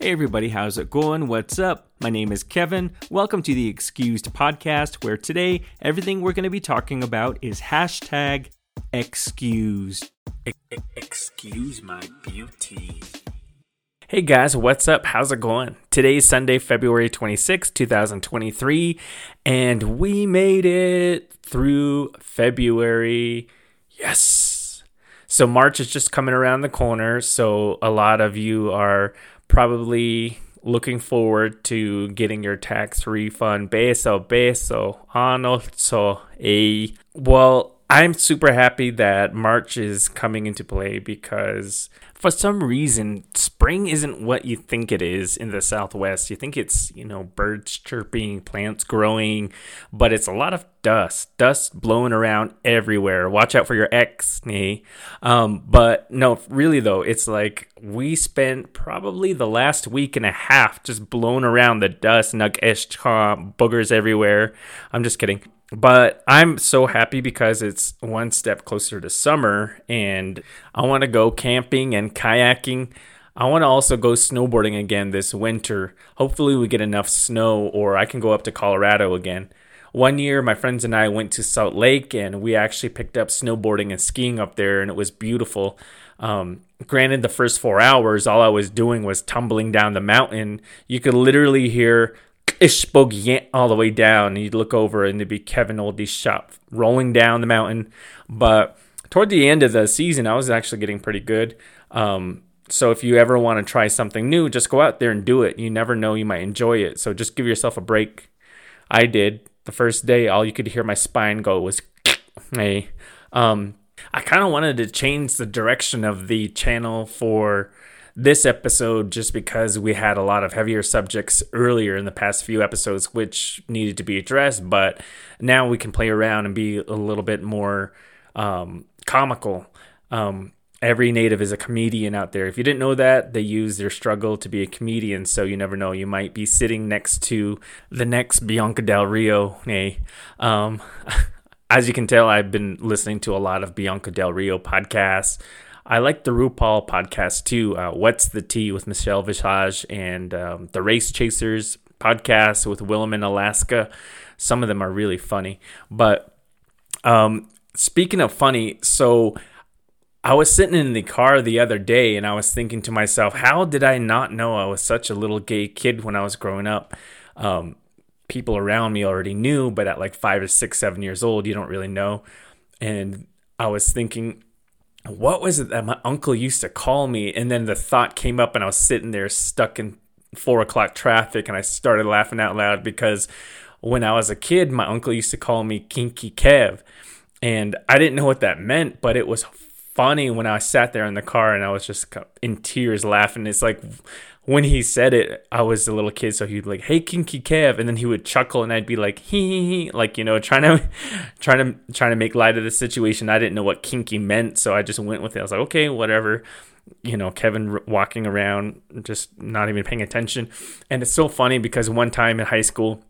Hey everybody, how's it going? What's up? My name is Kevin. Welcome to the Excused podcast, where today everything we're going to be talking about is hashtag excused. Excuse my beauty. Hey guys, what's up? How's it going? Today's Sunday, February 26, 2023, and we made it through February. Yes. So March is just coming around the corner, so a lot of you are probably looking forward to getting your tax refund. Beso, beso, anoso, a. Well, I'm super happy that March is coming into play because for some reason, spring isn't what you think it is in the Southwest. You think it's, you know, birds chirping, plants growing, but it's a lot of dust, dust blowing around everywhere. Watch out for your acne. Um, but no, really though, it's like we spent probably the last week and a half just blown around the dust, nug boogers everywhere. I'm just kidding but I'm so happy because it's one step closer to summer and I want to go camping and kayaking. I want to also go snowboarding again this winter. Hopefully, we get enough snow or I can go up to Colorado again. One year, my friends and I went to Salt Lake and we actually picked up snowboarding and skiing up there, and it was beautiful. Um, granted, the first four hours, all I was doing was tumbling down the mountain. You could literally hear Ishbog all the way down. And you'd look over and it'd be Kevin Oldie's shop rolling down the mountain. But toward the end of the season, I was actually getting pretty good. Um, so if you ever want to try something new, just go out there and do it. You never know, you might enjoy it. So just give yourself a break. I did. The first day, all you could hear my spine go was, hey. Um, I kind of wanted to change the direction of the channel for this episode just because we had a lot of heavier subjects earlier in the past few episodes which needed to be addressed but now we can play around and be a little bit more um, comical. Um, every native is a comedian out there. If you didn't know that they use their struggle to be a comedian so you never know. You might be sitting next to the next bianca del rio. Nay um, as you can tell i've been listening to a lot of bianca del rio podcasts I like the RuPaul podcast too. Uh, What's the Tea with Michelle Visage and um, the Race Chasers podcast with Willam in Alaska. Some of them are really funny. But um, speaking of funny, so I was sitting in the car the other day and I was thinking to myself, how did I not know I was such a little gay kid when I was growing up? Um, people around me already knew, but at like five or six, seven years old, you don't really know. And I was thinking, what was it that my uncle used to call me? And then the thought came up, and I was sitting there stuck in four o'clock traffic, and I started laughing out loud because when I was a kid, my uncle used to call me Kinky Kev, and I didn't know what that meant, but it was funny when I sat there in the car and I was just in tears laughing. It's like when he said it, I was a little kid, so he'd like, "Hey, Kinky Kev," and then he would chuckle, and I'd be like, "Hee hee hee," like you know, trying to, trying to, trying to make light of the situation. I didn't know what kinky meant, so I just went with it. I was like, "Okay, whatever." You know, Kevin walking around, just not even paying attention, and it's so funny because one time in high school.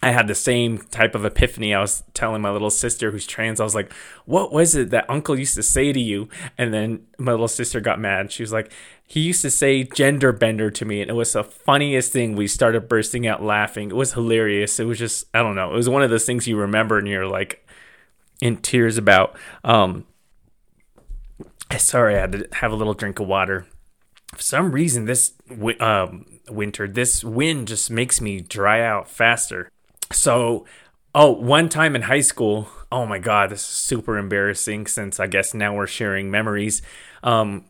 I had the same type of epiphany. I was telling my little sister who's trans, I was like, What was it that uncle used to say to you? And then my little sister got mad. She was like, he used to say gender bender to me and it was the funniest thing. We started bursting out laughing. It was hilarious. It was just i don't know. It was one of those things you remember and you're like in tears about. Um sorry i had to have a little drink of water. For some reason this um, winter this wind just makes me dry out faster. So oh one time in high school oh my god this is super embarrassing since i guess now we're sharing memories. Um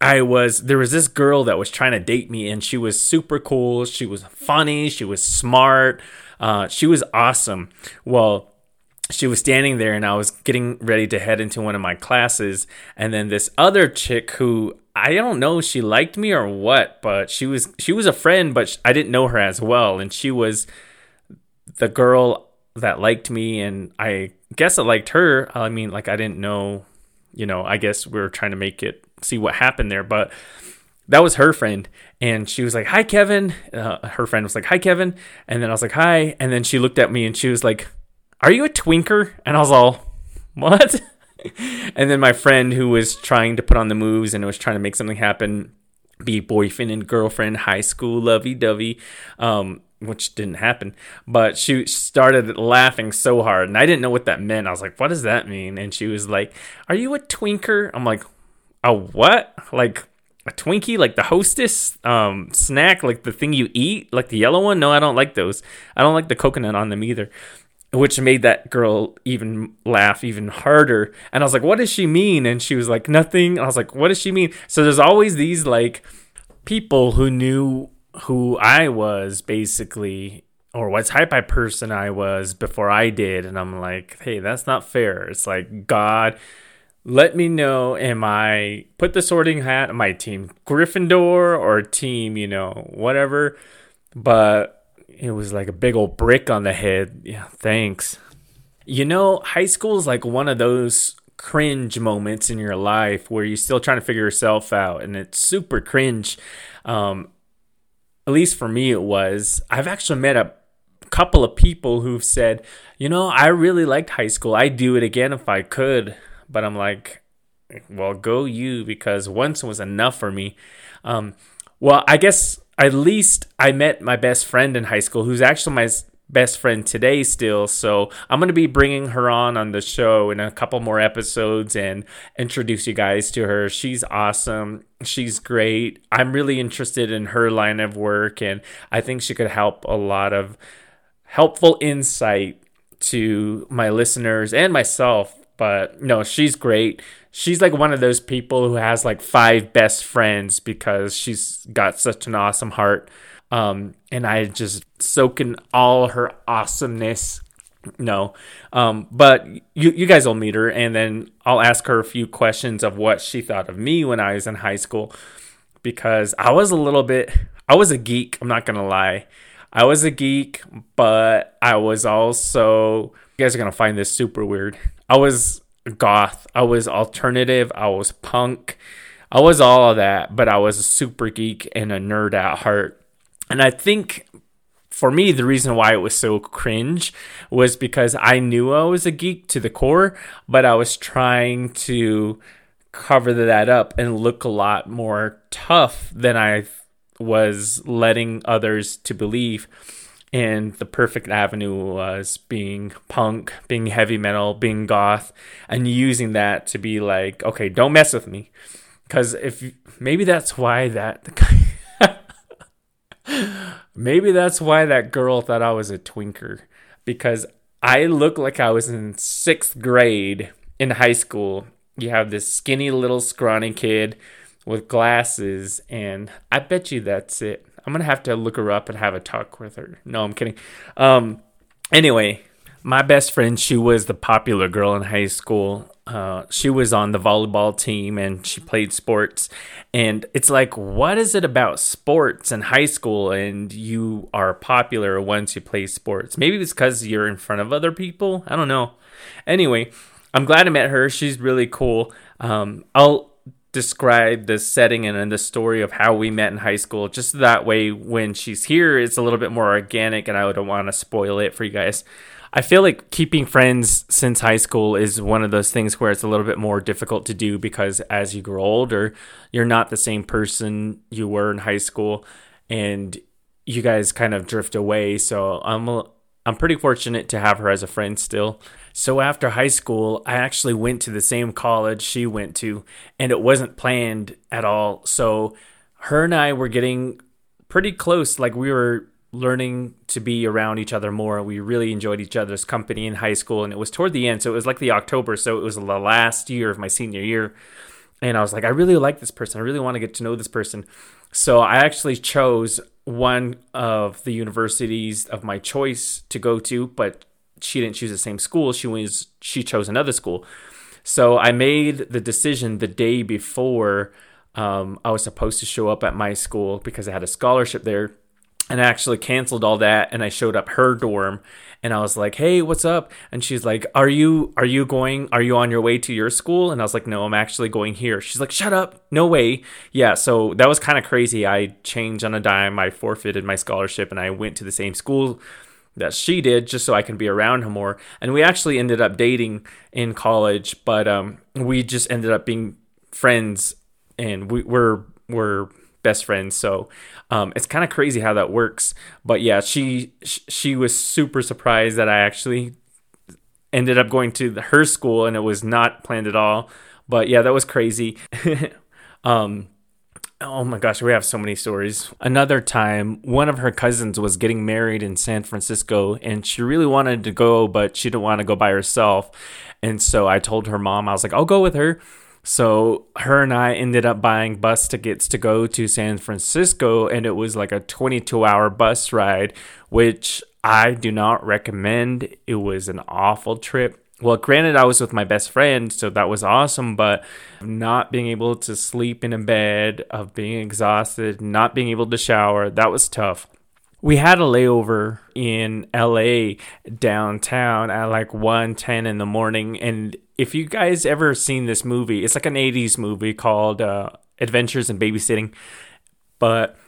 I was there was this girl that was trying to date me, and she was super cool. She was funny. She was smart. Uh, she was awesome. Well, she was standing there, and I was getting ready to head into one of my classes, and then this other chick who I don't know she liked me or what, but she was she was a friend, but I didn't know her as well, and she was the girl that liked me, and I guess I liked her. I mean, like I didn't know, you know. I guess we were trying to make it see what happened there. But that was her friend. And she was like, Hi, Kevin. Uh, her friend was like, Hi, Kevin. And then I was like, Hi. And then she looked at me and she was like, Are you a twinker? And I was all, What? and then my friend who was trying to put on the moves and was trying to make something happen be boyfriend and girlfriend, high school lovey dovey. Um, which didn't happen. But she started laughing so hard, and I didn't know what that meant. I was like, "What does that mean?" And she was like, "Are you a twinker?" I'm like, "A what?" Like a Twinkie, like the Hostess um, snack, like the thing you eat, like the yellow one. No, I don't like those. I don't like the coconut on them either. Which made that girl even laugh even harder. And I was like, "What does she mean?" And she was like, "Nothing." And I was like, "What does she mean?" So there's always these like people who knew who I was basically or what type of person I was before I did and I'm like, "Hey, that's not fair." It's like God let me know am I put the sorting hat on my team Gryffindor or team, you know, whatever. But it was like a big old brick on the head. Yeah, thanks. You know, high school is like one of those cringe moments in your life where you're still trying to figure yourself out and it's super cringe um, at least for me, it was. I've actually met a couple of people who've said, you know, I really liked high school. I'd do it again if I could. But I'm like, well, go you, because once was enough for me. Um, well, I guess at least I met my best friend in high school, who's actually my best friend today still. So I'm going to be bringing her on on the show in a couple more episodes and introduce you guys to her. She's awesome. She's great. I'm really interested in her line of work and I think she could help a lot of helpful insight to my listeners and myself. But no, she's great. She's like one of those people who has like five best friends because she's got such an awesome heart. Um, and I just soak in all her awesomeness. No, um, but you you guys will meet her, and then I'll ask her a few questions of what she thought of me when I was in high school, because I was a little bit, I was a geek. I'm not gonna lie, I was a geek, but I was also. You guys are gonna find this super weird. I was goth. I was alternative. I was punk. I was all of that, but I was a super geek and a nerd at heart. And I think for me, the reason why it was so cringe was because I knew I was a geek to the core, but I was trying to cover that up and look a lot more tough than I was letting others to believe. And the perfect avenue was being punk, being heavy metal, being goth, and using that to be like, okay, don't mess with me. Because if maybe that's why that Maybe that's why that girl thought I was a twinker because I look like I was in sixth grade in high school. You have this skinny little scrawny kid with glasses, and I bet you that's it. I'm gonna have to look her up and have a talk with her. No, I'm kidding. Um, anyway, my best friend, she was the popular girl in high school. Uh, she was on the volleyball team and she played sports. And it's like, what is it about sports in high school and you are popular once you play sports? Maybe it's because you're in front of other people. I don't know. Anyway, I'm glad I met her. She's really cool. Um, I'll describe the setting and and the story of how we met in high school just that way when she's here it's a little bit more organic and i don't want to spoil it for you guys I feel like keeping friends since high school is one of those things where it's a little bit more difficult to do because as you grow older, you're not the same person you were in high school and you guys kind of drift away. So I'm I'm pretty fortunate to have her as a friend still. So after high school, I actually went to the same college she went to and it wasn't planned at all. So her and I were getting pretty close like we were learning to be around each other more. We really enjoyed each other's company in high school, and it was toward the end, so it was like the October, so it was the last year of my senior year. And I was like, I really like this person. I really want to get to know this person. So I actually chose one of the universities of my choice to go to, but she didn't choose the same school. She was she chose another school. So I made the decision the day before um, I was supposed to show up at my school because I had a scholarship there and I actually canceled all that and I showed up her dorm and I was like, "Hey, what's up?" And she's like, "Are you are you going are you on your way to your school?" And I was like, "No, I'm actually going here." She's like, "Shut up. No way." Yeah, so that was kind of crazy. I changed on a dime. I forfeited my scholarship and I went to the same school that she did just so I can be around her more. And we actually ended up dating in college, but um we just ended up being friends and we, we're we're best friends. So um, it's kind of crazy how that works. But yeah, she she was super surprised that I actually ended up going to her school and it was not planned at all. But yeah, that was crazy. um, oh my gosh, we have so many stories. Another time, one of her cousins was getting married in San Francisco and she really wanted to go, but she didn't want to go by herself. And so I told her mom, I was like, I'll go with her. So her and I ended up buying bus tickets to go to San Francisco, and it was like a 22 hour bus ride, which I do not recommend. It was an awful trip. Well, granted, I was with my best friend, so that was awesome, but not being able to sleep in a bed, of being exhausted, not being able to shower, that was tough. We had a layover in LA downtown at like 1:10 in the morning and if you guys ever seen this movie, it's like an 80s movie called uh, Adventures in Babysitting. But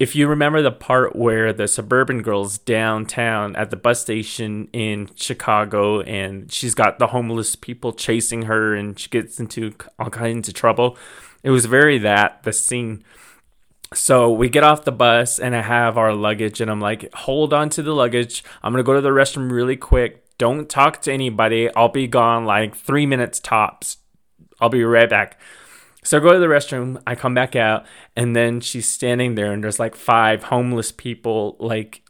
if you remember the part where the suburban girl's downtown at the bus station in Chicago and she's got the homeless people chasing her and she gets into all kinds of trouble, it was very that, the scene. So we get off the bus and I have our luggage and I'm like, hold on to the luggage. I'm going to go to the restroom really quick don't talk to anybody. I'll be gone like three minutes tops. I'll be right back. So I go to the restroom, I come back out, and then she's standing there, and there's like five homeless people like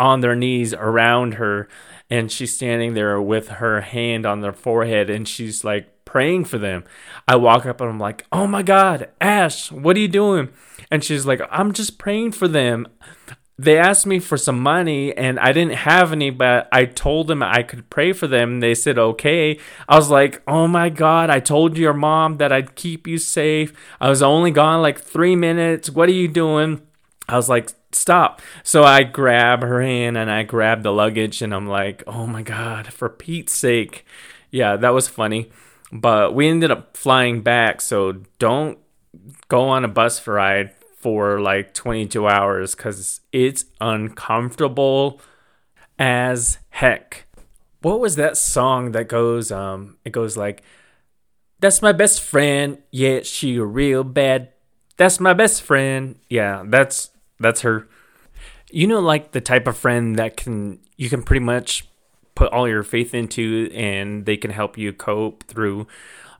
on their knees around her, and she's standing there with her hand on their forehead, and she's like praying for them. I walk up and I'm like, Oh my God, Ash, what are you doing? And she's like, I'm just praying for them they asked me for some money and I didn't have any, but I told them I could pray for them. They said, okay. I was like, oh my God, I told your mom that I'd keep you safe. I was only gone like three minutes. What are you doing? I was like, stop. So I grab her hand and I grab the luggage and I'm like, oh my God, for Pete's sake. Yeah, that was funny. But we ended up flying back. So don't go on a bus ride for like 22 hours because it's uncomfortable as heck. What was that song that goes, um, it goes like, that's my best friend. Yeah, she real bad. That's my best friend. Yeah, that's, that's her. You know, like the type of friend that can, you can pretty much put all your faith into and they can help you cope through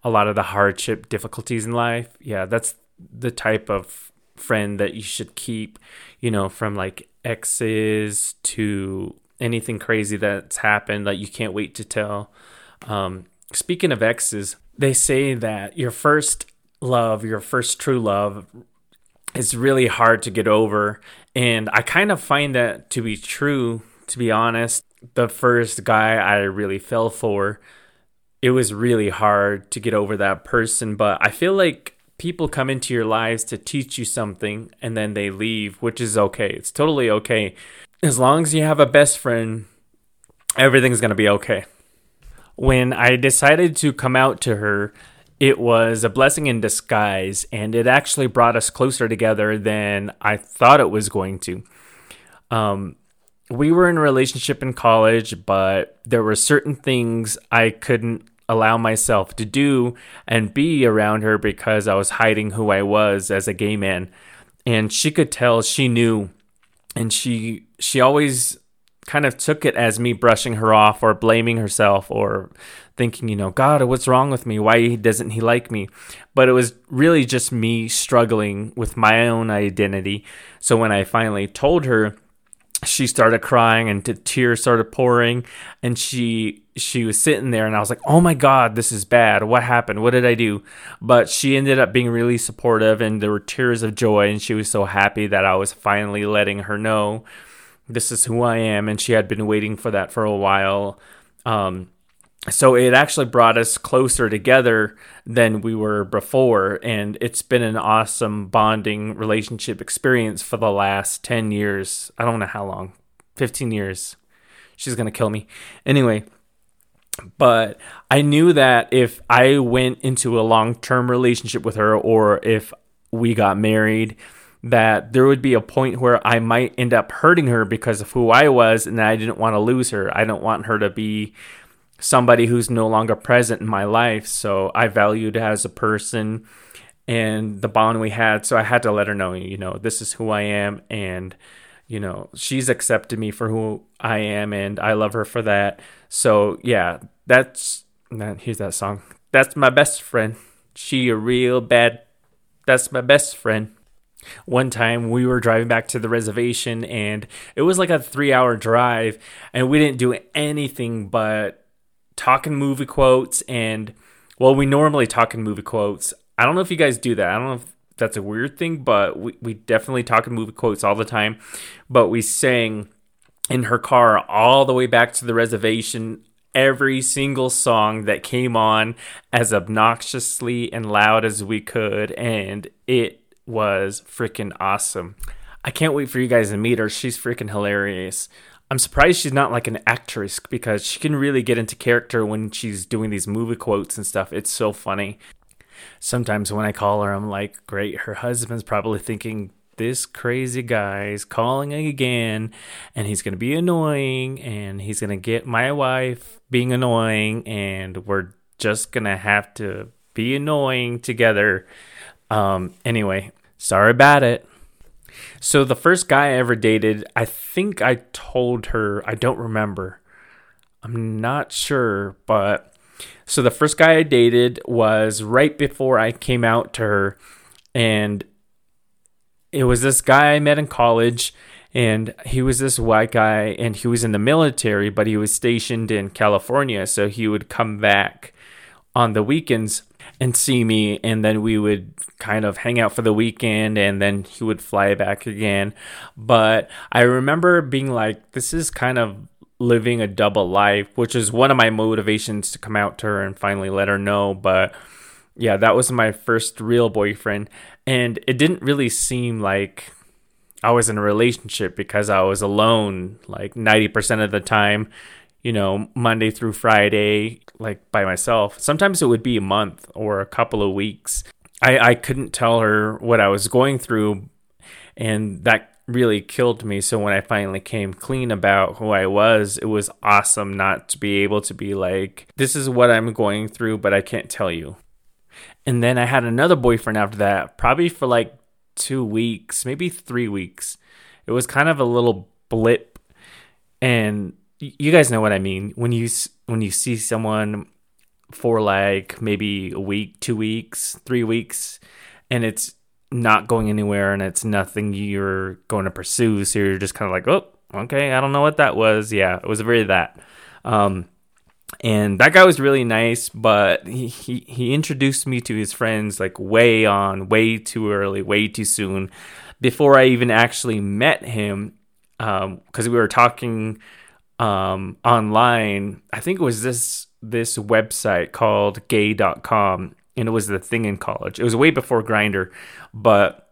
a lot of the hardship difficulties in life. Yeah, that's the type of friend that you should keep, you know, from like exes to anything crazy that's happened that you can't wait to tell. Um, speaking of exes, they say that your first love, your first true love, is really hard to get over. And I kind of find that to be true, to be honest. The first guy I really fell for, it was really hard to get over that person. But I feel like people come into your lives to teach you something and then they leave, which is okay. It's totally okay. As long as you have a best friend, everything's going to be okay. When I decided to come out to her, it was a blessing in disguise and it actually brought us closer together than I thought it was going to. Um, we were in a relationship in college, but there were certain things I couldn't allow myself to do and be around her because I was hiding who I was as a gay man. And she could tell she knew and she she always kind of took it as me brushing her off or blaming herself or thinking, you know, God, what's wrong with me? Why doesn't he like me? But it was really just me struggling with my own identity. So when I finally told her, she started crying and tears started pouring and she she was sitting there and I was like, "Oh my god, this is bad. What happened? What did I do?" But she ended up being really supportive and there were tears of joy and she was so happy that I was finally letting her know this is who I am and she had been waiting for that for a while. Um, so it actually brought us closer together than we were before and it's been an awesome bonding relationship experience for the last 10 years. I don't know how long 15 years. She's gonna kill me. Anyway but i knew that if i went into a long-term relationship with her or if we got married that there would be a point where i might end up hurting her because of who i was and i didn't want to lose her. I don't want her to be somebody who's no longer present in my life. So I valued as a person and the bond we had. So I had to let her know, you know, this is who I am, and you know, she's accepted me for who I am, and I love her for that. So yeah, that's that. Here's that song. That's my best friend. She a real bad. That's my best friend. One time we were driving back to the reservation and it was like a three hour drive and we didn't do anything but talking movie quotes and well we normally talk in movie quotes. I don't know if you guys do that. I don't know if that's a weird thing, but we, we definitely talk in movie quotes all the time. But we sang in her car all the way back to the reservation every single song that came on as obnoxiously and loud as we could and it was freaking awesome. I can't wait for you guys to meet her. She's freaking hilarious. I'm surprised she's not like an actress because she can really get into character when she's doing these movie quotes and stuff. It's so funny. Sometimes when I call her, I'm like, great. Her husband's probably thinking, this crazy guy's calling again and he's going to be annoying and he's going to get my wife being annoying and we're just going to have to be annoying together. Um, anyway, Sorry about it. So the first guy I ever dated, I think I told her, I don't remember. I'm not sure, but so the first guy I dated was right before I came out to her and it was this guy I met in college and he was this white guy and he was in the military but he was stationed in California so he would come back on the weekends and see me and then we would kind of hang out for the weekend and then he would fly back again. But i remember being like this is kind of living a double life which is one of my motivations to come out to her and finally let her know. But yeah that was my first real boyfriend. And it didn't really seem like i was in a relationship because i was alone like 90% of the time you know, Monday through Friday, like by myself. Sometimes it would be a month or a couple of weeks. I, I couldn't tell her what I was going through, and that really killed me. So when I finally came clean about who I was, it was awesome not to be able to be like, this is what I'm going through, but I can't tell you. And then I had another boyfriend after that, probably for like two weeks, maybe three weeks. It was kind of a little blip. And you guys know what I mean when you when you see someone for like maybe a week, two weeks, three weeks, and it's not going anywhere and it's nothing you're going to pursue. So you're just kind of like, oh, okay, I don't know what that was. Yeah, it was very that. Um, and that guy was really nice, but he, he, he introduced me to his friends like way on, way too early, way too soon, before I even actually met him. Because um, we were talking um, online. I think it was this this website called gay.com and it was the thing in college. It was way before Grindr, but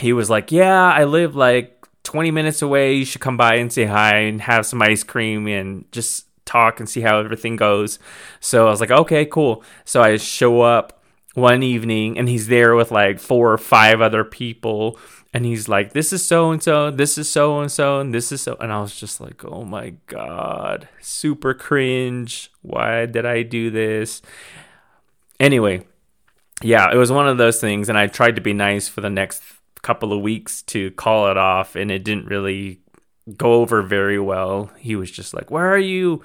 he was like, "Yeah, I live like 20 minutes away. You should come by and say hi and have some ice cream and just talk and see how everything goes." So I was like, "Okay, cool." So I show up one evening and he's there with like four or five other people and he's like, "This is so and so, this is so and so, and this is so," and I was just like, "Oh my god, super cringe! Why did I do this?" Anyway, yeah, it was one of those things, and I tried to be nice for the next couple of weeks to call it off, and it didn't really go over very well. He was just like, "Where are you?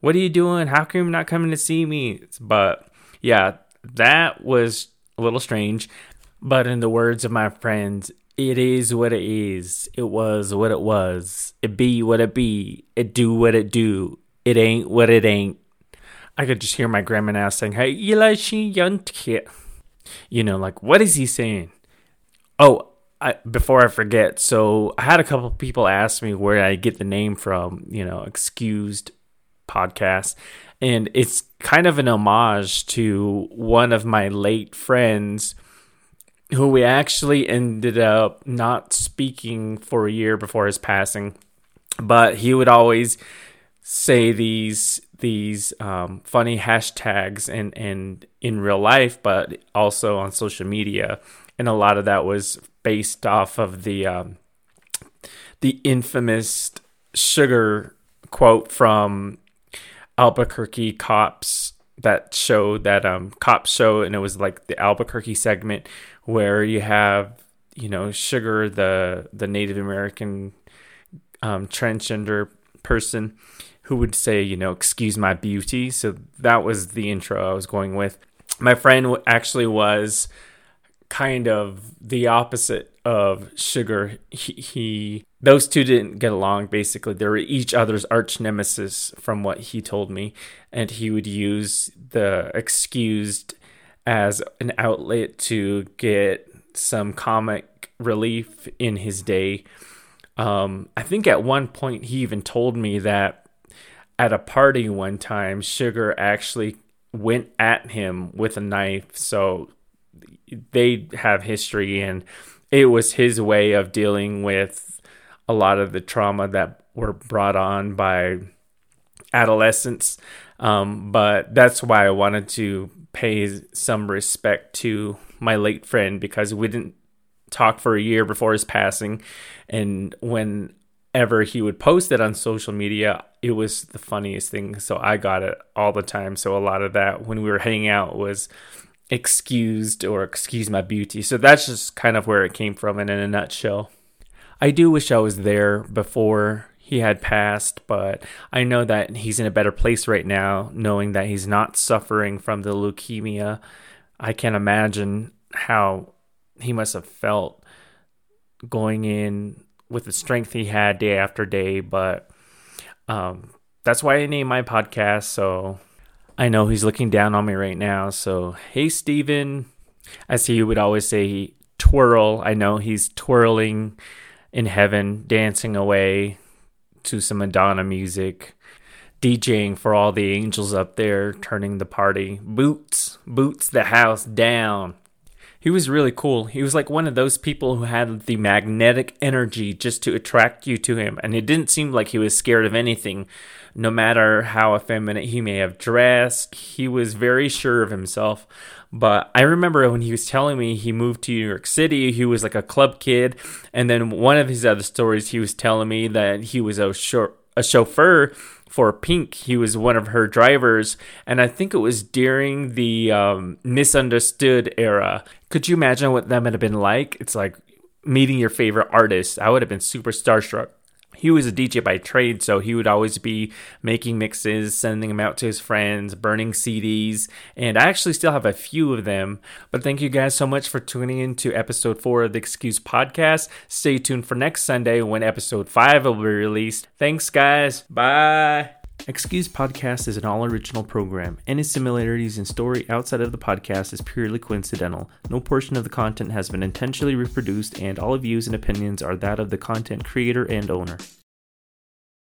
What are you doing? How come you're not coming to see me?" But yeah, that was a little strange. But in the words of my friends, it is what it is. It was what it was. It be what it be. It do what it do. It ain't what it ain't. I could just hear my grandma now saying, Hey, Eli kid. You know, like, what is he saying? Oh, I, before I forget, so I had a couple people ask me where I get the name from, you know, excused podcast. And it's kind of an homage to one of my late friends who we actually ended up not speaking for a year before his passing. But he would always say these these um, funny hashtags and and in real life, but also on social media, and a lot of that was based off of the um, the infamous sugar quote from Albuquerque cops that show, that um cop show, and it was like the Albuquerque segment where you have you know Sugar, the the Native American um, transgender person who would say, you know, excuse my beauty. So that was the intro I was going with. My friend actually was kind of the opposite of Sugar. He, he those two didn't get along basically. They were each other's arch nemesis from what he told me, and he would use the excused as an outlet to get some comic relief in his day. Um, I think at one point he even told me that at a party one time, Sugar actually went at him with a knife. So they have history, and it was his way of dealing with a lot of the trauma that were brought on by adolescence. Um, but that's why I wanted to pay some respect to my late friend because we didn't talk for a year before his passing. And whenever he would post it on social media, it was the funniest thing. So I got it all the time. So a lot of that when we were hanging out was excused or excuse my beauty. So that's just kind of where it came from and in a nutshell. I do wish I was there before he had passed, but I know that he's in a better place right now, knowing that he's not suffering from the leukemia. I can't imagine how he must have felt going in with the strength he had day after day, but um, that's why I named my podcast. So I know he's looking down on me right now. So, hey, Steven, as he would always say, twirl. I know he's twirling in heaven, dancing away to some Madonna music, DJing for all the angels up there, turning the party. Boots, boots the house down he was really cool. He was like one of those people who had the magnetic energy just to attract you to him. And it didn't seem like he was scared of anything, no matter how effeminate he may have dressed. He was very sure of himself. But I remember when he was telling me he moved to New York City, he was like a club kid. And then one of his other stories, he was telling me that he was a, a chauffeur for Pink. He was one of her drivers, and I think it was during the um, Missundaztood era. Could you imagine what that would have been like? It's like meeting your favorite artist. I would have been super starstruck he was a DJ by trade, so he would always be making mixes, sending them out to his friends, burning CDs, and I actually still have a few of them. But thank you guys so much for tuning in to episode four of the Excuse Podcast. Stay tuned for next Sunday when episode five will be released. Thanks, guys. Bye. Excuse Podcast is an all original program. Any similarities in story outside of the podcast is purely coincidental. No portion of the content has been intentionally reproduced, and all views and opinions are that of the content creator and owner.